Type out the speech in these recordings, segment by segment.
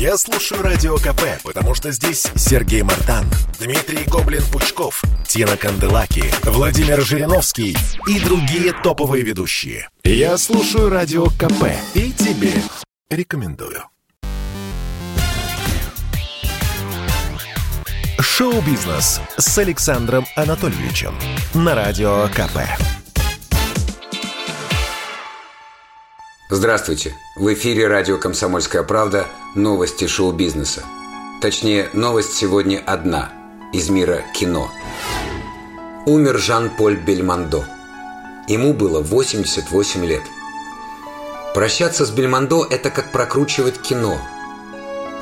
Я слушаю Радио КП, потому что здесь Сергей Мартан, Дмитрий Гоблин-Пучков, Тина Канделаки, Владимир Жириновский и другие топовые ведущие. Я слушаю Радио КП и тебе рекомендую. Шоу-бизнес с Александром Анатольевичем на Радио КП. Здравствуйте! В эфире радио «Комсомольская правда» новости шоу-бизнеса. Точнее, новость сегодня одна – из мира кино. Умер Жан-Поль Бельмондо. Ему было 88 лет. Прощаться с Бельмондо – это как прокручивать кино.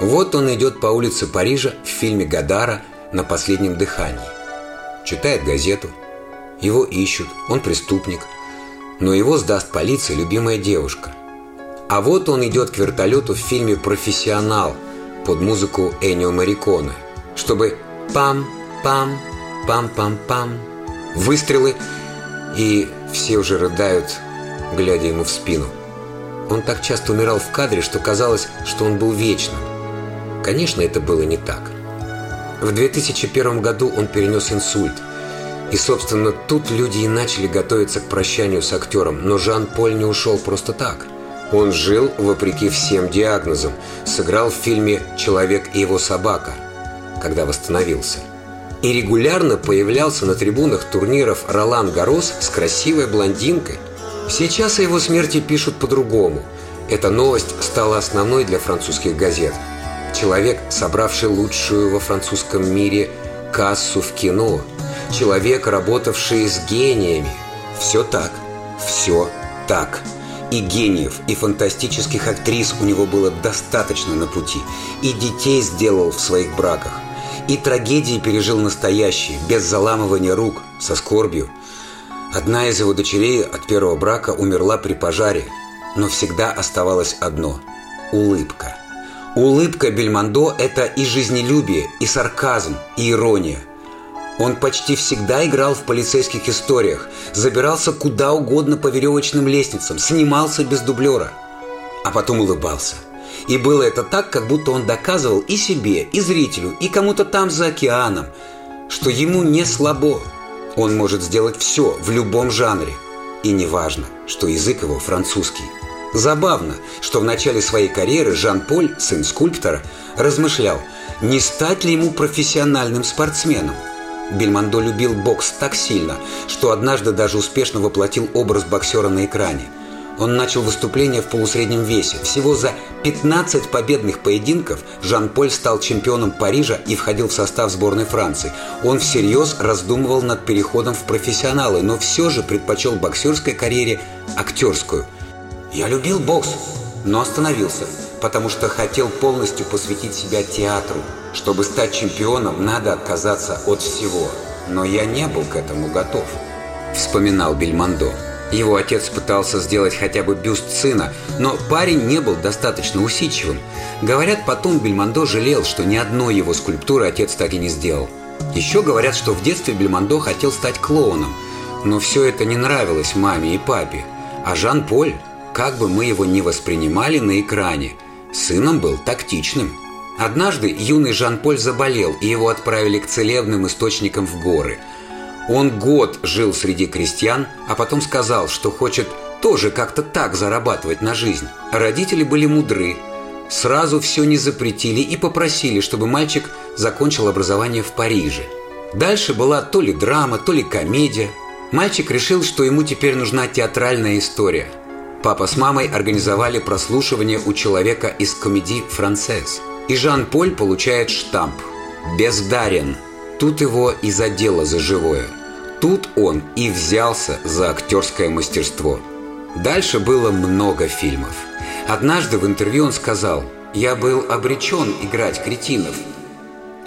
Вот он идет по улице Парижа в фильме Гадара «На последнем дыхании». Читает газету. Его ищут, он преступник – но его сдаст полиции любимая девушка. А вот он идет к вертолету в фильме «Профессионал» под музыку Энио Мариконе, чтобы пам-пам, пам-пам-пам, выстрелы, и все уже рыдают, глядя ему в спину. Он так часто умирал в кадре, что казалось, что он был вечным. Конечно, это было не так. В 2001 году он перенес инсульт – и, собственно, тут люди и начали готовиться к прощанию с актером, но Жан-Поль не ушел просто так. Он жил вопреки всем диагнозам, сыграл в фильме «Человек и его собака», когда восстановился. И регулярно появлялся на трибунах турниров Ролан Гарос с красивой блондинкой. Сейчас о его смерти пишут по-другому. Эта новость стала основной для французских газет. Человек, собравший лучшую во французском мире кассу в кино – человек, работавший с гениями. Все так, все так. И гениев, и фантастических актрис у него было достаточно на пути. И детей сделал в своих браках. И трагедии пережил настоящие, без заламывания рук, со скорбью. Одна из его дочерей от первого брака умерла при пожаре. Но всегда оставалось одно – улыбка. Улыбка Бельмондо – это и жизнелюбие, и сарказм, и ирония. Он почти всегда играл в полицейских историях, забирался куда угодно по веревочным лестницам, снимался без дублера, а потом улыбался. И было это так, как будто он доказывал и себе, и зрителю, и кому-то там за океаном, что ему не слабо. Он может сделать все в любом жанре. И неважно, что язык его французский. Забавно, что в начале своей карьеры Жан-Поль, сын скульптора, размышлял, не стать ли ему профессиональным спортсменом. Бельмондо любил бокс так сильно, что однажды даже успешно воплотил образ боксера на экране. Он начал выступление в полусреднем весе. Всего за 15 победных поединков Жан-Поль стал чемпионом Парижа и входил в состав сборной Франции. Он всерьез раздумывал над переходом в профессионалы, но все же предпочел боксерской карьере актерскую. «Я любил бокс, но остановился, потому что хотел полностью посвятить себя театру», чтобы стать чемпионом, надо отказаться от всего. Но я не был к этому готов», – вспоминал Бельмондо. Его отец пытался сделать хотя бы бюст сына, но парень не был достаточно усидчивым. Говорят, потом Бельмондо жалел, что ни одной его скульптуры отец так и не сделал. Еще говорят, что в детстве Бельмондо хотел стать клоуном, но все это не нравилось маме и папе. А Жан-Поль, как бы мы его ни воспринимали на экране, сыном был тактичным – Однажды юный Жан-Поль заболел, и его отправили к целебным источникам в горы. Он год жил среди крестьян, а потом сказал, что хочет тоже как-то так зарабатывать на жизнь. Родители были мудры. Сразу все не запретили и попросили, чтобы мальчик закончил образование в Париже. Дальше была то ли драма, то ли комедия. Мальчик решил, что ему теперь нужна театральная история. Папа с мамой организовали прослушивание у человека из комедии «Францесс». И Жан-Поль получает штамп «Бездарен». Тут его и задело за живое. Тут он и взялся за актерское мастерство. Дальше было много фильмов. Однажды в интервью он сказал «Я был обречен играть кретинов.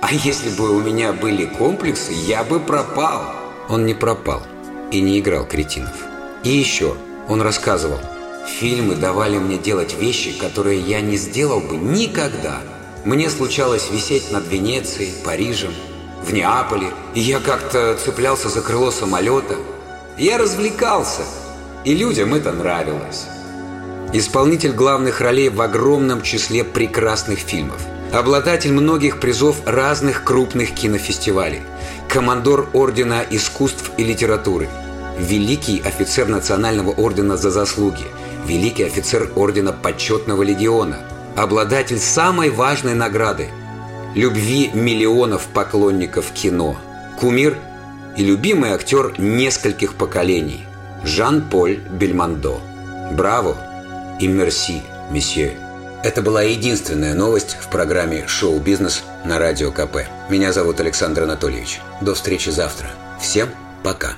А если бы у меня были комплексы, я бы пропал». Он не пропал и не играл кретинов. И еще он рассказывал «Фильмы давали мне делать вещи, которые я не сделал бы никогда». Мне случалось висеть над Венецией, Парижем, в Неаполе, и я как-то цеплялся за крыло самолета. Я развлекался, и людям это нравилось. Исполнитель главных ролей в огромном числе прекрасных фильмов. Обладатель многих призов разных крупных кинофестивалей. Командор Ордена искусств и литературы. Великий офицер Национального ордена за заслуги. Великий офицер Ордена Почетного легиона. Обладатель самой важной награды – любви миллионов поклонников кино. Кумир и любимый актер нескольких поколений – Жан-Поль Бельмондо. Браво и мерси, месье. Это была единственная новость в программе «Шоу-бизнес» на Радио КП. Меня зовут Александр Анатольевич. До встречи завтра. Всем пока.